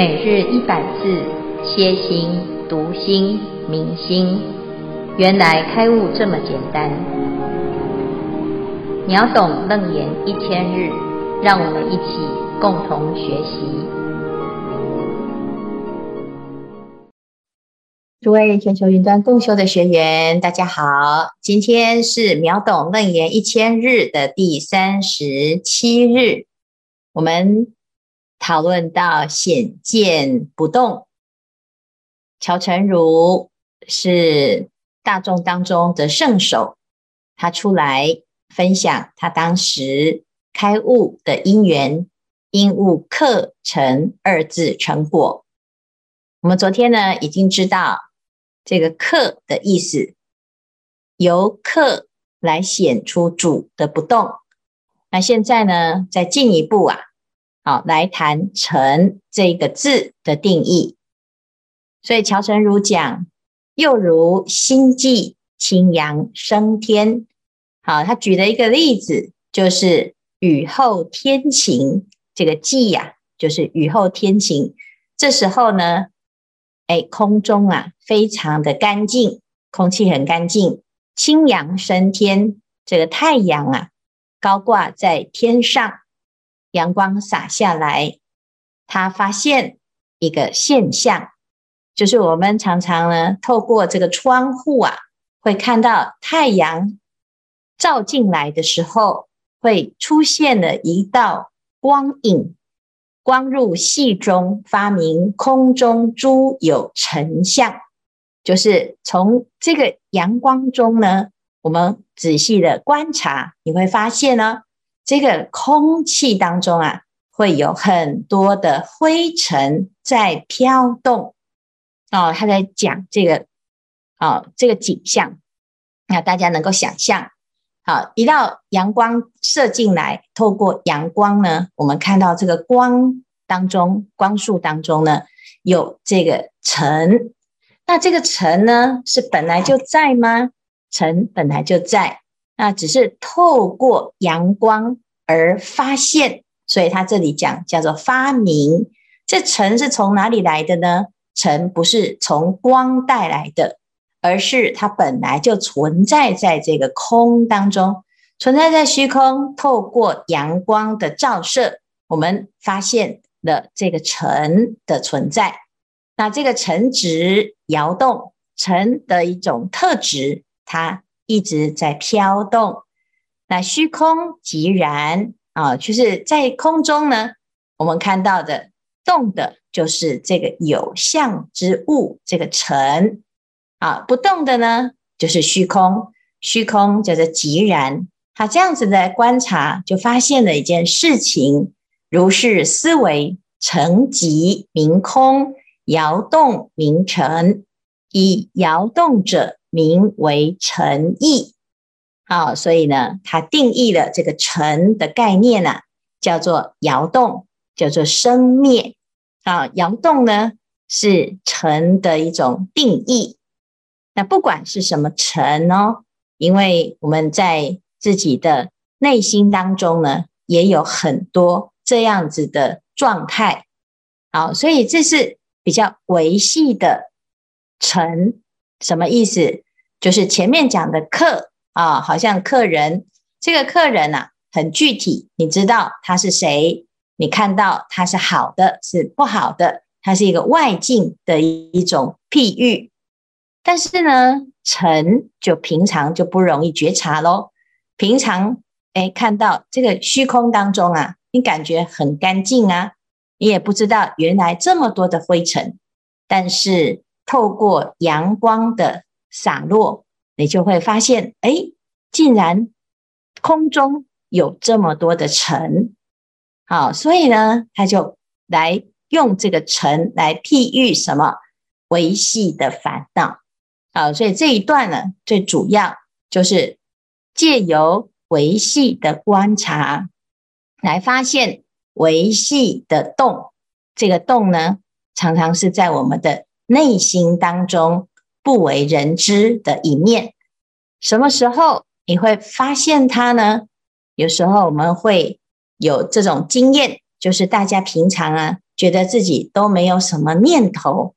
每日一百字，歇心、读心、明心，原来开悟这么简单。秒懂楞严一千日，让我们一起共同学习。诸位全球云端共修的学员，大家好，今天是秒懂楞严一千日的第三十七日，我们。讨论到显见不动，乔诚儒是大众当中的圣手，他出来分享他当时开悟的因缘，因悟客成二字成果。我们昨天呢已经知道这个客的意思，由客来显出主的不动。那现在呢再进一步啊。好，来谈成这个字的定义。所以乔诚如讲，又如星际清扬升天。好，他举了一个例子，就是雨后天晴。这个际呀、就是雨后天晴。这时候呢，哎，空中啊，非常的干净，空气很干净，清扬升天。这个太阳啊，高挂在天上。阳光洒下来，他发现一个现象，就是我们常常呢透过这个窗户啊，会看到太阳照进来的时候，会出现了一道光影，光入隙中，发明空中诸有成像，就是从这个阳光中呢，我们仔细的观察，你会发现呢。这个空气当中啊，会有很多的灰尘在飘动哦。他在讲这个哦，这个景象，那大家能够想象。好，一道阳光射进来，透过阳光呢，我们看到这个光当中，光束当中呢，有这个尘。那这个尘呢，是本来就在吗？尘本来就在。那只是透过阳光而发现，所以他这里讲叫做发明。这尘是从哪里来的呢？尘不是从光带来的，而是它本来就存在在这个空当中，存在在虚空。透过阳光的照射，我们发现了这个尘的存在。那这个尘质摇动，尘的一种特质，它。一直在飘动，那虚空即然啊，就是在空中呢。我们看到的动的，就是这个有相之物，这个尘啊；不动的呢，就是虚空。虚空叫做即然。他这样子的观察，就发现了一件事情：如是思维，尘即明空，摇动明尘，以摇动者。名为尘异，好，所以呢，它定义了这个尘的概念呢、啊，叫做摇动，叫做生灭。啊，摇动呢是尘的一种定义。那不管是什么尘哦，因为我们在自己的内心当中呢，也有很多这样子的状态。好，所以这是比较维系的尘。什么意思？就是前面讲的客啊，好像客人，这个客人呐，很具体，你知道他是谁？你看到他是好的，是不好的，他是一个外境的一种譬喻。但是呢，尘就平常就不容易觉察喽。平常哎，看到这个虚空当中啊，你感觉很干净啊，你也不知道原来这么多的灰尘，但是。透过阳光的洒落，你就会发现，哎，竟然空中有这么多的尘。好，所以呢，他就来用这个尘来譬喻什么维系的烦恼。好，所以这一段呢，最主要就是借由维系的观察，来发现维系的动。这个动呢，常常是在我们的。内心当中不为人知的一面，什么时候你会发现它呢？有时候我们会有这种经验，就是大家平常啊，觉得自己都没有什么念头，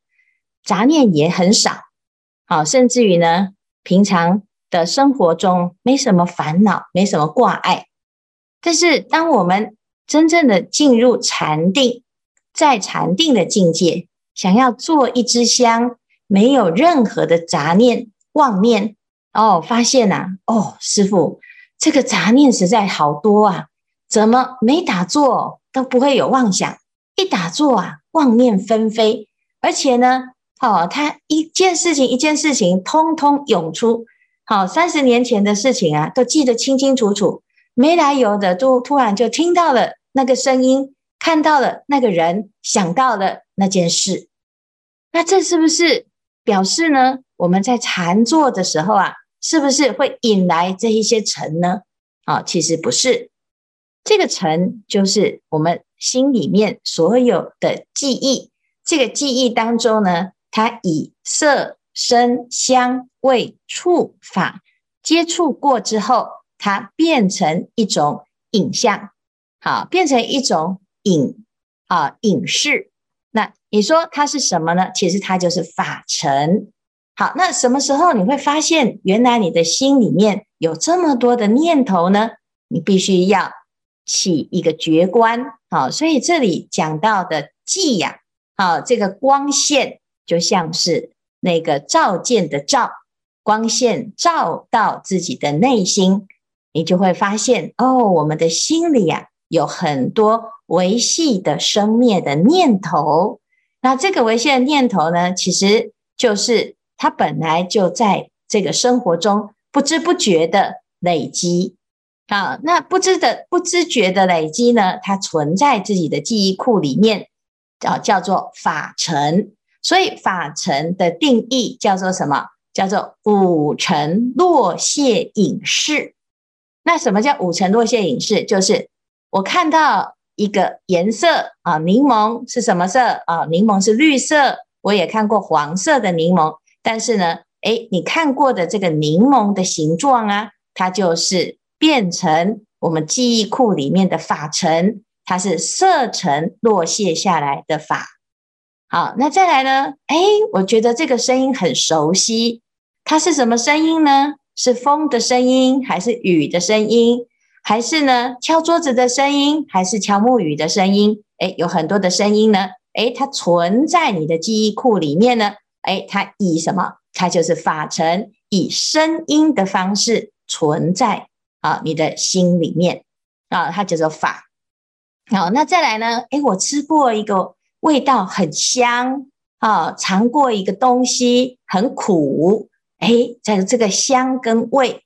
杂念也很少，好，甚至于呢，平常的生活中没什么烦恼，没什么挂碍。但是，当我们真正的进入禅定，在禅定的境界，想要做一支香，没有任何的杂念、妄念，哦，发现呐、哦，师父，这个杂念实在好多啊，怎么没打坐都不会有妄想，一打坐啊，妄念纷飞，而且呢，哦，他一件事情一件事情通通涌出，好、哦，三十年前的事情啊，都记得清清楚楚，没来由的都突然就听到了那个声音，看到了那个人，想到了那件事，那这是不是表示呢？我们在禅坐的时候啊，是不是会引来这一些尘呢？啊、其实不是，这个尘就是我们心里面所有的记忆。这个记忆当中呢，它以色、声、香、味、触、法接触过之后，它变成一种影像，好，变成一种影啊影视。那你说它是什么呢？其实它就是法尘。好，那什么时候你会发现原来你的心里面有这么多的念头呢？你必须要起一个觉观。好，所以这里讲到的记呀，好，这个光线就像是那个照见的照，光线照到自己的内心，你就会发现哦，我们的心里呀有很多维系的生灭的念头。那这个维系的念头呢，其实就是。它本来就在这个生活中不知不觉的累积，啊，那不知的不知觉的累积呢，它存在自己的记忆库里面，叫叫做法尘。所以法尘的定义叫做什么？叫做五尘落谢影视。那什么叫五尘落谢影视？就是我看到一个颜色啊，柠檬是什么色啊？柠檬是绿色。我也看过黄色的柠檬。但是呢，诶，你看过的这个柠檬的形状啊，它就是变成我们记忆库里面的法尘，它是色尘落谢下来的法。好，那再来呢？诶，我觉得这个声音很熟悉，它是什么声音呢？是风的声音，还是雨的声音，还是呢敲桌子的声音，还是敲木鱼的声音？诶，有很多的声音呢，诶，它存在你的记忆库里面呢。哎，它以什么？它就是法尘，以声音的方式存在啊，你的心里面啊，它叫做法。好，那再来呢？哎，我吃过一个味道很香啊，尝过一个东西很苦。哎，在这个香跟味，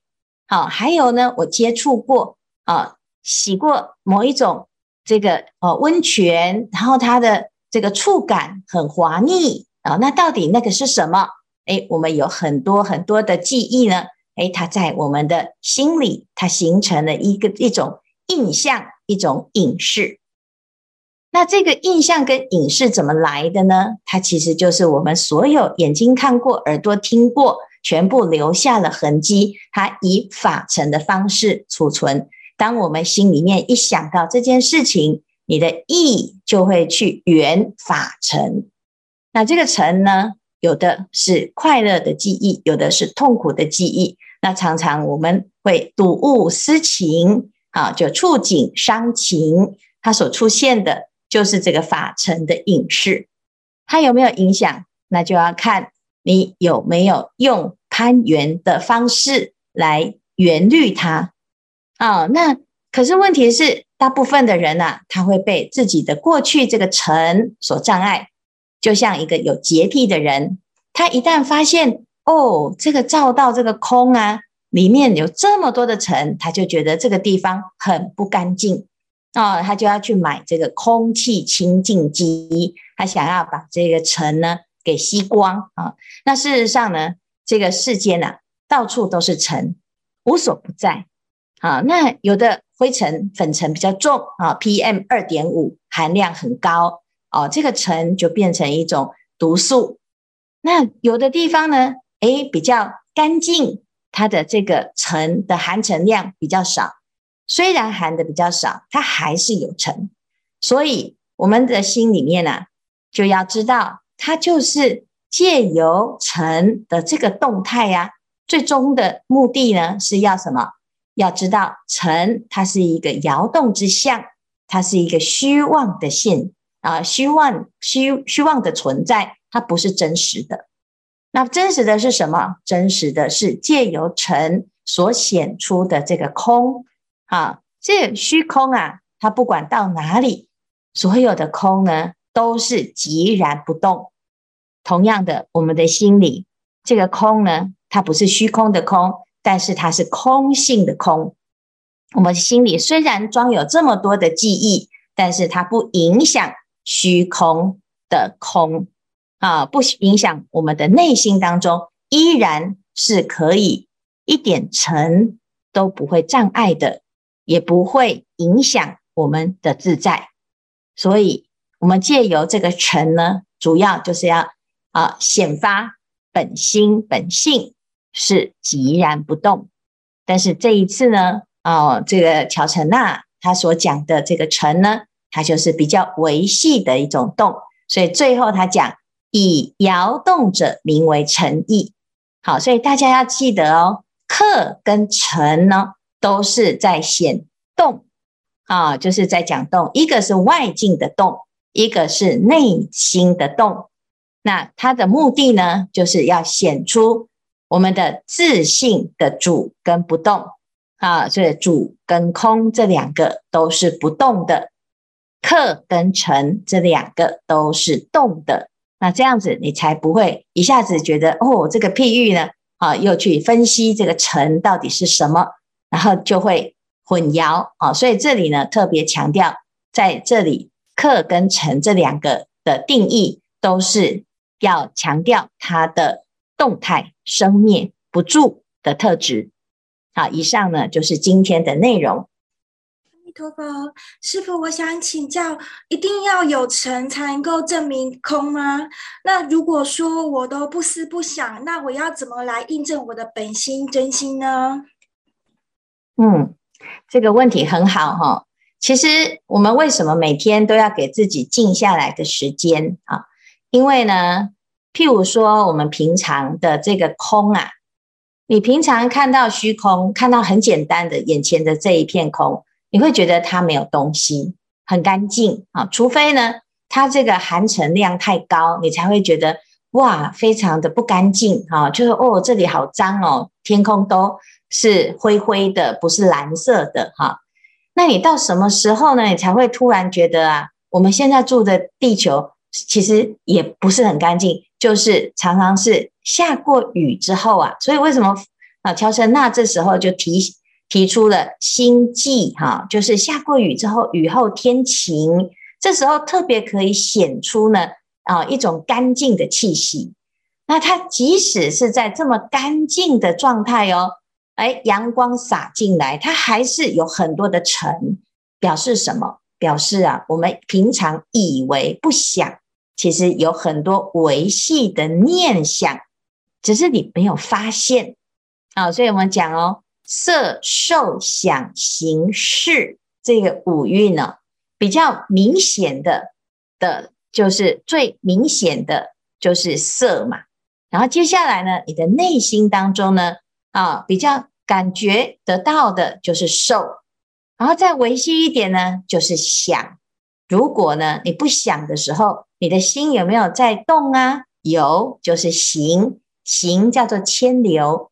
好，还有呢，我接触过啊，洗过某一种这个呃温泉，然后它的这个触感很滑腻。啊，那到底那个是什么？诶，我们有很多很多的记忆呢。诶，它在我们的心里，它形成了一个一种印象，一种影视。那这个印象跟影视怎么来的呢？它其实就是我们所有眼睛看过、耳朵听过，全部留下了痕迹。它以法尘的方式储存。当我们心里面一想到这件事情，你的意就会去缘法尘。那这个尘呢，有的是快乐的记忆，有的是痛苦的记忆。那常常我们会睹物思情，啊，就触景伤情，它所出现的就是这个法尘的影视。它有没有影响？那就要看你有没有用攀缘的方式来缘虑它。啊，那可是问题是，大部分的人啊，他会被自己的过去这个尘所障碍。就像一个有洁癖的人，他一旦发现哦，这个照到这个空啊，里面有这么多的尘，他就觉得这个地方很不干净哦，他就要去买这个空气清净机，他想要把这个尘呢给吸光啊。那事实上呢，这个世间呢，到处都是尘，无所不在啊。那有的灰尘、粉尘比较重啊，PM 二点五含量很高。哦，这个尘就变成一种毒素。那有的地方呢，诶，比较干净，它的这个尘的含尘量比较少。虽然含的比较少，它还是有尘。所以我们的心里面呢、啊，就要知道，它就是借由尘的这个动态呀、啊，最终的目的呢，是要什么？要知道尘它是一个摇动之相，它是一个虚妄的现啊，虚妄虚虚妄的存在，它不是真实的。那真实的是什么？真实的是借由尘所显出的这个空啊，这虚空啊，它不管到哪里，所有的空呢，都是寂然不动。同样的，我们的心里这个空呢，它不是虚空的空。但是它是空性的空，我们心里虽然装有这么多的记忆，但是它不影响虚空的空啊，不影响我们的内心当中依然是可以一点尘都不会障碍的，也不会影响我们的自在。所以，我们借由这个尘呢，主要就是要啊显发本心本性。是寂然不动，但是这一次呢，哦，这个乔陈娜他所讲的这个尘呢，它就是比较维系的一种动，所以最后他讲以摇动者名为诚意。好，所以大家要记得哦，客跟尘呢都是在显动啊，就是在讲动，一个是外境的动，一个是内心的动。那它的目的呢，就是要显出。我们的自信的主跟不动啊，所以主跟空这两个都是不动的，客跟尘这两个都是动的。那这样子你才不会一下子觉得哦，这个譬喻呢啊，又去分析这个尘到底是什么，然后就会混淆啊。所以这里呢特别强调，在这里客跟尘这两个的定义都是要强调它的。动态生灭不住的特质。好，以上呢就是今天的内容。阿弥陀佛，师傅，我想请教，一定要有成才能够证明空吗？那如果说我都不思不想，那我要怎么来印证我的本心真心呢？嗯，这个问题很好哈。其实我们为什么每天都要给自己静下来的时间啊？因为呢。譬如说，我们平常的这个空啊，你平常看到虚空，看到很简单的眼前的这一片空，你会觉得它没有东西，很干净啊。除非呢，它这个含尘量太高，你才会觉得哇，非常的不干净啊。就是哦，这里好脏哦，天空都是灰灰的，不是蓝色的哈。那你到什么时候呢？你才会突然觉得啊，我们现在住的地球其实也不是很干净。就是常常是下过雨之后啊，所以为什么啊？乔生那这时候就提提出了心悸哈，就是下过雨之后，雨后天晴，这时候特别可以显出呢啊一种干净的气息。那它即使是在这么干净的状态哦，哎，阳光洒进来，它还是有很多的尘，表示什么？表示啊，我们平常以为不想。其实有很多维系的念想，只是你没有发现啊。所以我们讲哦，色、受、想、行、识这个五蕴呢，比较明显的的，就是最明显的就是色嘛。然后接下来呢，你的内心当中呢，啊，比较感觉得到的就是受，然后再维系一点呢，就是想。如果呢，你不想的时候，你的心有没有在动啊？有，就是行，行叫做牵流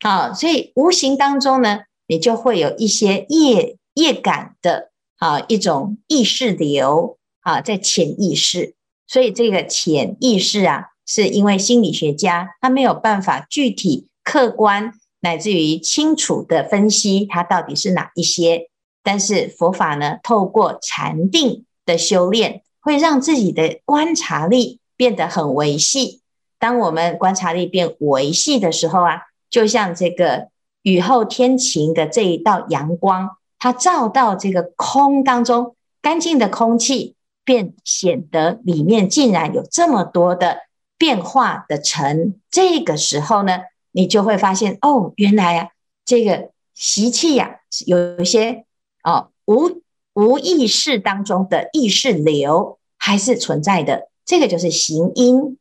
啊。所以无形当中呢，你就会有一些业业感的啊一种意识流啊，在潜意识。所以这个潜意识啊，是因为心理学家他没有办法具体、客观乃至于清楚的分析它到底是哪一些。但是佛法呢，透过禅定的修炼。会让自己的观察力变得很维细。当我们观察力变维细的时候啊，就像这个雨后天晴的这一道阳光，它照到这个空当中，干净的空气，便显得里面竟然有这么多的变化的尘。这个时候呢，你就会发现哦，原来啊，这个习气呀，有一些哦无。无意识当中的意识流还是存在的，这个就是行因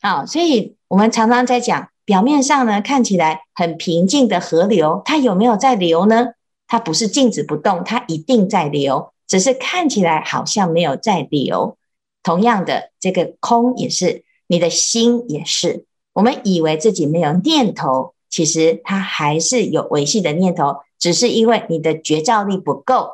啊。所以我们常常在讲，表面上呢看起来很平静的河流，它有没有在流呢？它不是静止不动，它一定在流，只是看起来好像没有在流。同样的，这个空也是，你的心也是。我们以为自己没有念头，其实它还是有维系的念头，只是因为你的觉照力不够。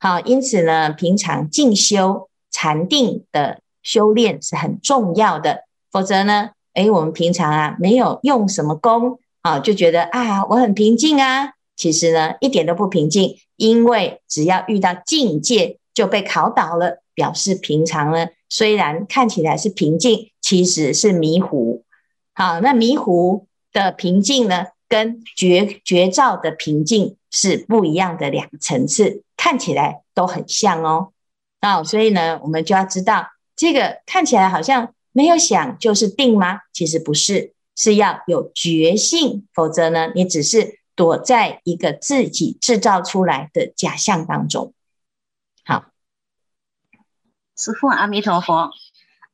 好，因此呢，平常静修禅定的修炼是很重要的。否则呢，诶，我们平常啊没有用什么功啊，就觉得啊我很平静啊，其实呢一点都不平静，因为只要遇到境界就被考倒了，表示平常呢虽然看起来是平静，其实是迷糊。好，那迷糊的平静呢，跟绝绝照的平静是不一样的两层次，看起来都很像哦。啊，所以呢，我们就要知道，这个看起来好像没有想就是定吗？其实不是，是要有觉性，否则呢，你只是躲在一个自己制造出来的假象当中。好，师父阿弥陀佛。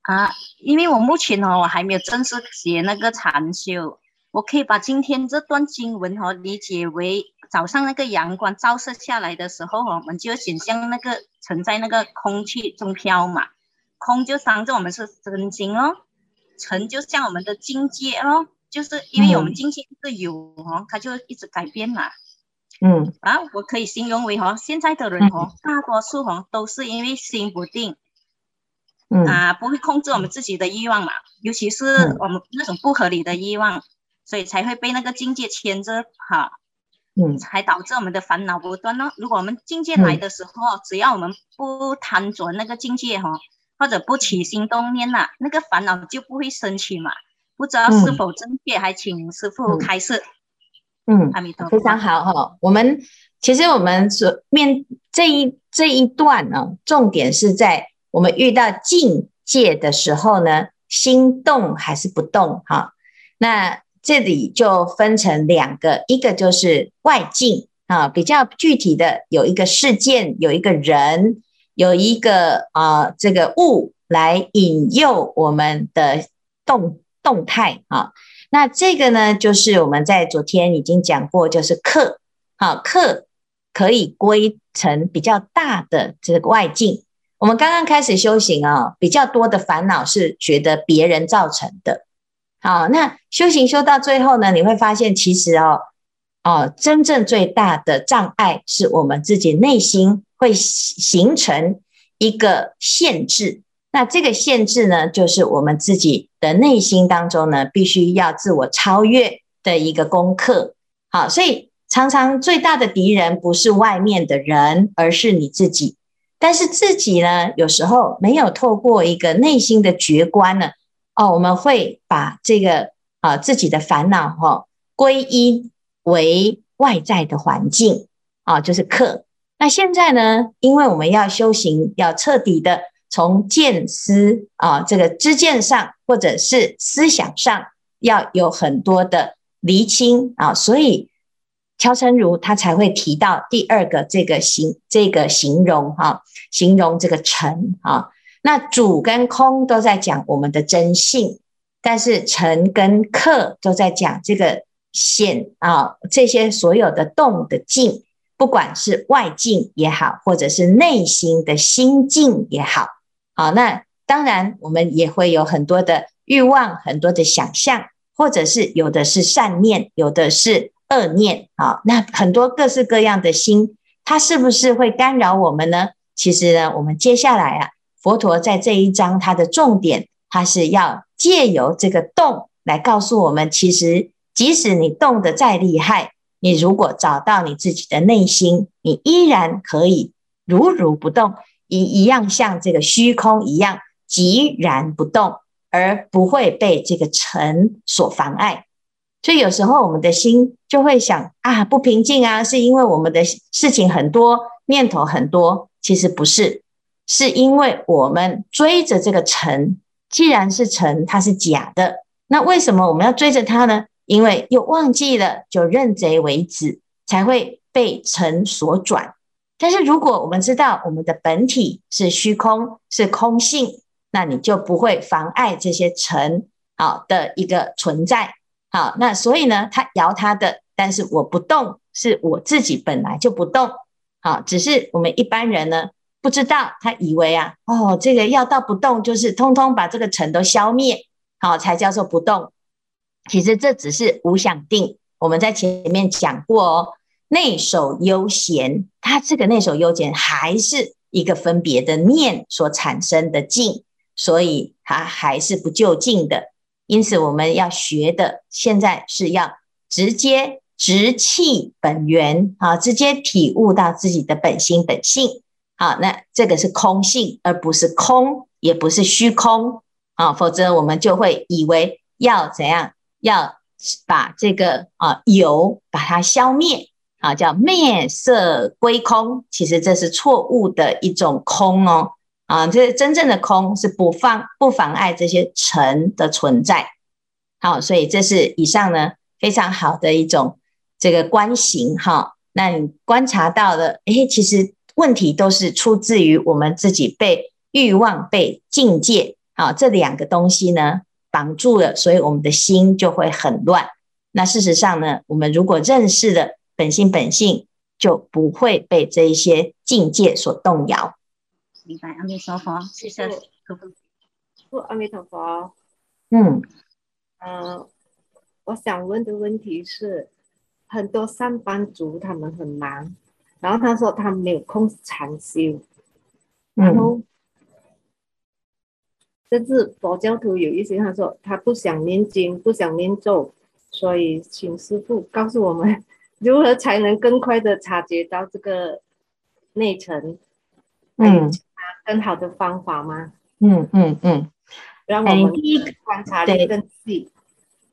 啊，因为我目前哦，我还没有正式学那个禅修，我可以把今天这段经文哦理解为早上那个阳光照射下来的时候哦，我们就想象那个尘在那个空气中飘嘛，空就当作我们是真心哦，尘就像我们的境界哦，就是因为我们境界是有哦，它就一直改变嘛。嗯，啊，我可以形容为哦，现在的人哦，大多数哦都是因为心不定。嗯、啊，不会控制我们自己的欲望嘛，尤其是我们那种不合理的欲望，嗯、所以才会被那个境界牵着哈，嗯，才导致我们的烦恼不断呢。如果我们境界来的时候，嗯、只要我们不贪着那个境界哈，或者不起心动念呐，那个烦恼就不会升起嘛。不知道是否正确，嗯、还请师傅开示。嗯，阿弥陀佛，非常好哈。我们其实我们所面这一这一段呢，重点是在。我们遇到境界的时候呢，心动还是不动？哈，那这里就分成两个，一个就是外境啊，比较具体的有一个事件，有一个人，有一个啊这个物来引诱我们的动动态啊。那这个呢，就是我们在昨天已经讲过，就是客，好，客可以归成比较大的这个外境。我们刚刚开始修行啊、比较多的烦恼是觉得别人造成的。好，那修行修到最后呢，你会发现其实哦，哦，真正最大的障碍是我们自己内心会形成一个限制。那这个限制呢，就是我们自己的内心当中呢，必须要自我超越的一个功课。好，所以常常最大的敌人不是外面的人，而是你自己。但是自己呢，有时候没有透过一个内心的觉观呢，哦，我们会把这个啊自己的烦恼哈归因为外在的环境啊，就是客。那现在呢，因为我们要修行，要彻底的从见思啊这个知见上，或者是思想上，要有很多的厘清啊，所以。乔成儒他才会提到第二个这个形这个形容哈，形容这个尘啊。那主跟空都在讲我们的真性，但是尘跟客都在讲这个显啊，这些所有的动的静，不管是外境也好，或者是内心的心境也好，好，那当然我们也会有很多的欲望，很多的想象，或者是有的是善念，有的是。恶念啊，那很多各式各样的心，它是不是会干扰我们呢？其实呢，我们接下来啊，佛陀在这一章它的重点，它是要借由这个动来告诉我们，其实即使你动得再厉害，你如果找到你自己的内心，你依然可以如如不动，一一样像这个虚空一样寂然不动，而不会被这个尘所妨碍。所以有时候我们的心就会想啊，不平静啊，是因为我们的事情很多，念头很多。其实不是，是因为我们追着这个尘，既然是尘，它是假的，那为什么我们要追着它呢？因为又忘记了，就认贼为子，才会被尘所转。但是如果我们知道我们的本体是虚空，是空性，那你就不会妨碍这些尘好的一个存在。好，那所以呢，他摇他的，但是我不动，是我自己本来就不动。好，只是我们一般人呢不知道，他以为啊，哦，这个要到不动，就是通通把这个尘都消灭，好，才叫做不动。其实这只是无想定。我们在前面讲过哦。内守悠闲，它这个内守悠闲还是一个分别的念所产生的境，所以它还是不究竟的。因此，我们要学的现在是要直接直气本源啊，直接体悟到自己的本心本性。好，那这个是空性，而不是空，也不是虚空啊，否则我们就会以为要怎样，要把这个啊有把它消灭。啊，叫灭色归空，其实这是错误的一种空哦。啊，这真正的空是不妨不妨碍这些尘的存在。好，所以这是以上呢非常好的一种这个观行哈。那你观察到了，诶，其实问题都是出自于我们自己被欲望、被境界啊这两个东西呢绑住了，所以我们的心就会很乱。那事实上呢，我们如果认识了。本性本性就不会被这一些境界所动摇。明白，阿弥陀佛，谢谢。不，阿弥陀佛。嗯，呃，我想问的问题是，很多上班族他们很忙，然后他说他没有空禅修，然后甚至佛教徒有一些他说他不想念经，不想念咒，所以请师傅告诉我们。如何才能更快的察觉到这个内层？嗯，更好的方法吗？嗯嗯嗯，让我们第一个观察力更细。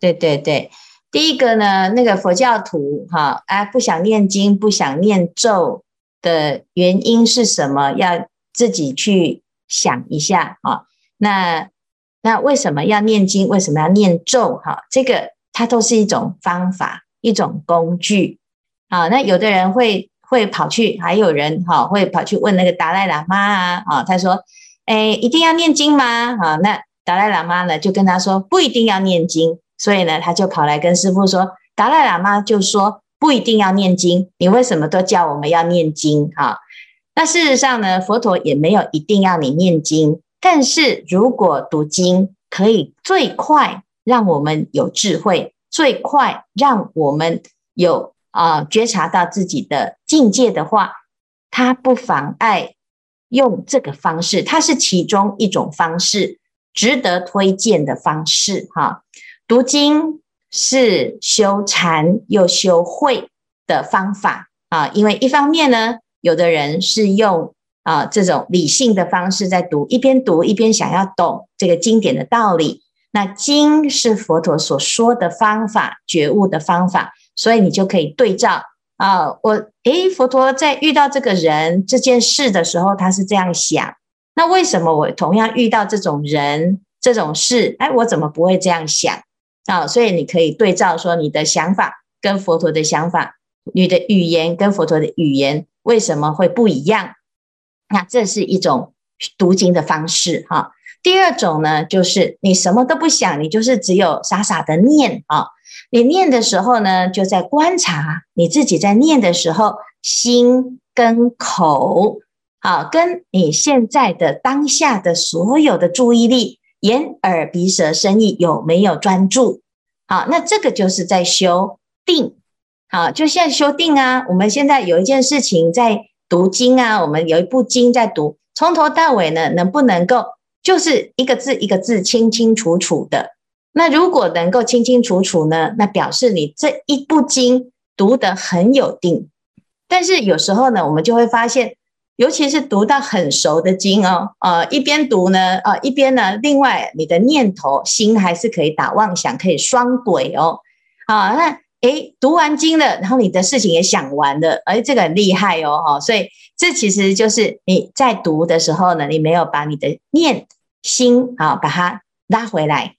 对对对，第一个呢，那个佛教徒哈，哎，不想念经，不想念咒的原因是什么？要自己去想一下啊。那那为什么要念经？为什么要念咒？哈，这个它都是一种方法，一种工具。啊，那有的人会会跑去，还有人哈、啊、会跑去问那个达赖喇嘛啊，啊，他说，哎，一定要念经吗？啊，那达赖喇嘛呢就跟他说不一定要念经，所以呢他就跑来跟师父说，达赖喇嘛就说不一定要念经，你为什么都叫我们要念经？啊，那事实上呢，佛陀也没有一定要你念经，但是如果读经可以最快让我们有智慧，最快让我们有。啊，觉察到自己的境界的话，它不妨碍用这个方式，它是其中一种方式，值得推荐的方式。哈，读经是修禅又修慧的方法啊，因为一方面呢，有的人是用啊这种理性的方式在读，一边读一边想要懂这个经典的道理。那经是佛陀所说的方法，觉悟的方法。所以你就可以对照啊，我诶，佛陀在遇到这个人这件事的时候，他是这样想。那为什么我同样遇到这种人这种事，哎，我怎么不会这样想啊？所以你可以对照说，你的想法跟佛陀的想法，你的语言跟佛陀的语言为什么会不一样？那这是一种读经的方式哈。第二种呢，就是你什么都不想，你就是只有傻傻的念啊。你念的时候呢，就在观察你自己在念的时候，心跟口，好，跟你现在的当下的所有的注意力，眼耳鼻舌身意有没有专注？好，那这个就是在修定，好，就像修定啊。我们现在有一件事情在读经啊，我们有一部经在读，从头到尾呢，能不能够就是一个字一个字清清楚楚的？那如果能够清清楚楚呢？那表示你这一部经读得很有定。但是有时候呢，我们就会发现，尤其是读到很熟的经哦，呃，一边读呢，呃，一边呢，另外你的念头心还是可以打妄想，可以双轨哦。好，那诶，读完经了，然后你的事情也想完了，诶，这个很厉害哦，哈。所以这其实就是你在读的时候呢，你没有把你的念心啊，把它拉回来。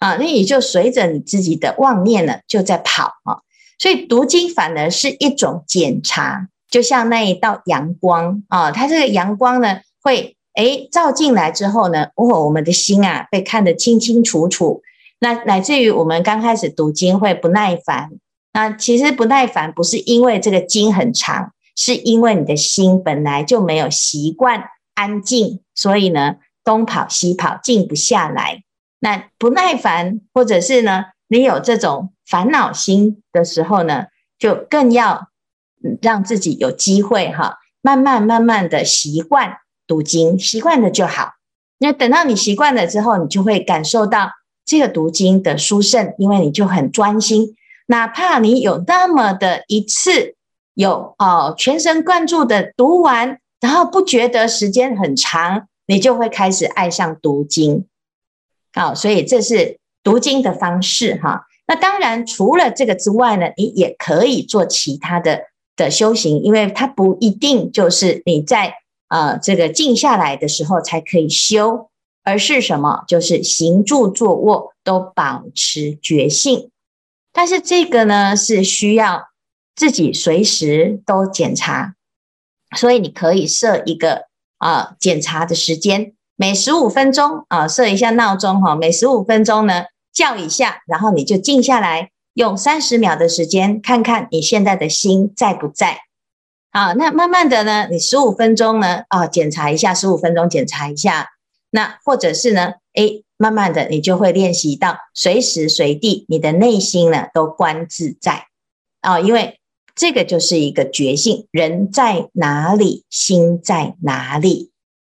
啊，那你就随着你自己的妄念呢，就在跑啊。所以读经反而是一种检查，就像那一道阳光啊，它这个阳光呢，会诶照进来之后呢，哦，我们的心啊被看得清清楚楚。那乃至于我们刚开始读经会不耐烦，那其实不耐烦不是因为这个经很长，是因为你的心本来就没有习惯安静，所以呢东跑西跑，静不下来。那不耐烦，或者是呢你有这种烦恼心的时候呢，就更要。让自己有机会哈，慢慢慢慢的习惯读经，习惯了就好。那等到你习惯了之后，你就会感受到这个读经的殊胜，因为你就很专心。哪怕你有那么的一次有哦，全神贯注的读完，然后不觉得时间很长，你就会开始爱上读经。好，所以这是读经的方式哈。那当然，除了这个之外呢，你也可以做其他的。的修行，因为它不一定就是你在呃这个静下来的时候才可以修，而是什么？就是行住坐卧都保持觉性。但是这个呢是需要自己随时都检查，所以你可以设一个啊、呃、检查的时间，每十五分钟啊、设一下闹钟哈，每十五分钟呢叫一下，然后你就静下来。用三十秒的时间，看看你现在的心在不在。好，那慢慢的呢，你十五分钟呢，啊，检查一下，十五分钟检查一下。那或者是呢，诶，慢慢的你就会练习到随时随地，你的内心呢都观自在。啊，因为这个就是一个觉性，人在哪里，心在哪里。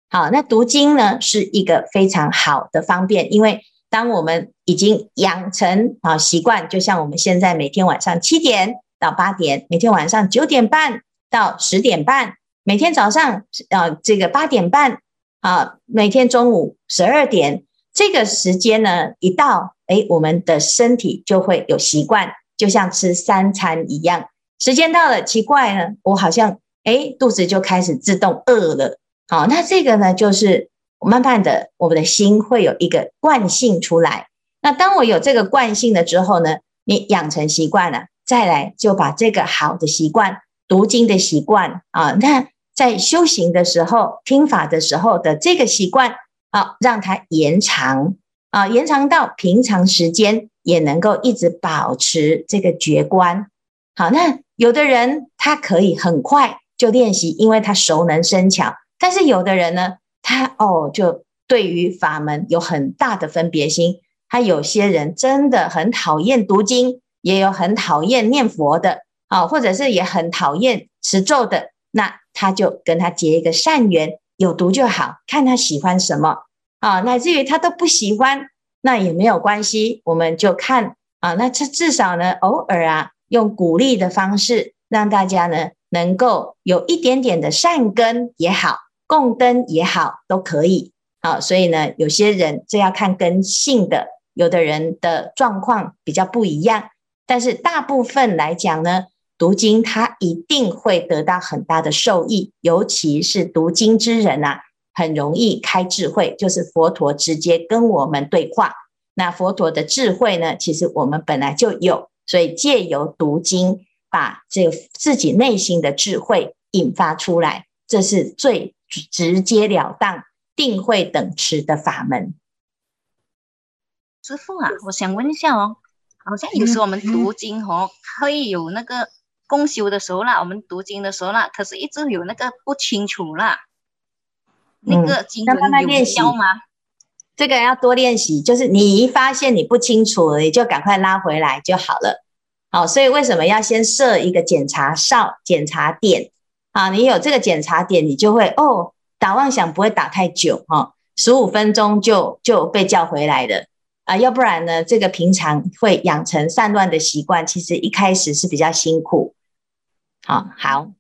好，那读经呢是一个非常好的方便，因为。当我们已经养成啊习惯，就像我们现在每天晚上七点到八点，每天晚上九点半到十点半，每天早上啊这个八点半啊，每天中午十二点，这个时间呢一到，哎，我们的身体就会有习惯，就像吃三餐一样。时间到了，奇怪呢，我好像哎肚子就开始自动饿了。好，那这个呢就是。慢慢的，我们的心会有一个惯性出来。那当我有这个惯性了之后呢，你养成习惯了，再来就把这个好的习惯，读经的习惯啊，那在修行的时候、听法的时候的这个习惯啊，让它延长啊，延长到平常时间也能够一直保持这个觉观。好，那有的人他可以很快就练习，因为他熟能生巧。但是有的人呢？他哦，就对于法门有很大的分别心。他有些人真的很讨厌读经，也有很讨厌念佛的啊，或者是也很讨厌持咒的。那他就跟他结一个善缘，有读就好，看他喜欢什么啊。乃至于他都不喜欢，那也没有关系，我们就看啊。那这至少呢，偶尔啊，用鼓励的方式，让大家呢能够有一点点的善根也好。供灯也好，都可以。好，所以呢，有些人这要看跟性的，有的人的状况比较不一样。但是大部分来讲呢，读经他一定会得到很大的受益，尤其是读经之人啊，很容易开智慧，就是佛陀直接跟我们对话。那佛陀的智慧呢，其实我们本来就有，所以借由读经，把这自己内心的智慧引发出来，这是最。直截了当、定慧等持的法门。师父啊，我想问一下哦，好像有时候我们读经哦，可以有那个共修的时候啦，我们读经的时候啦，可是一直有那个不清楚啦，那个经文有效吗？这个要多练习，就是你一发现你不清楚，你就赶快拉回来就好了。好，所以为什么要先设一个检查哨、检查点？啊，你有这个检查点，你就会哦，打妄想不会打太久哈，十五分钟就就被叫回来的啊，要不然呢，这个平常会养成散乱的习惯，其实一开始是比较辛苦。好，好，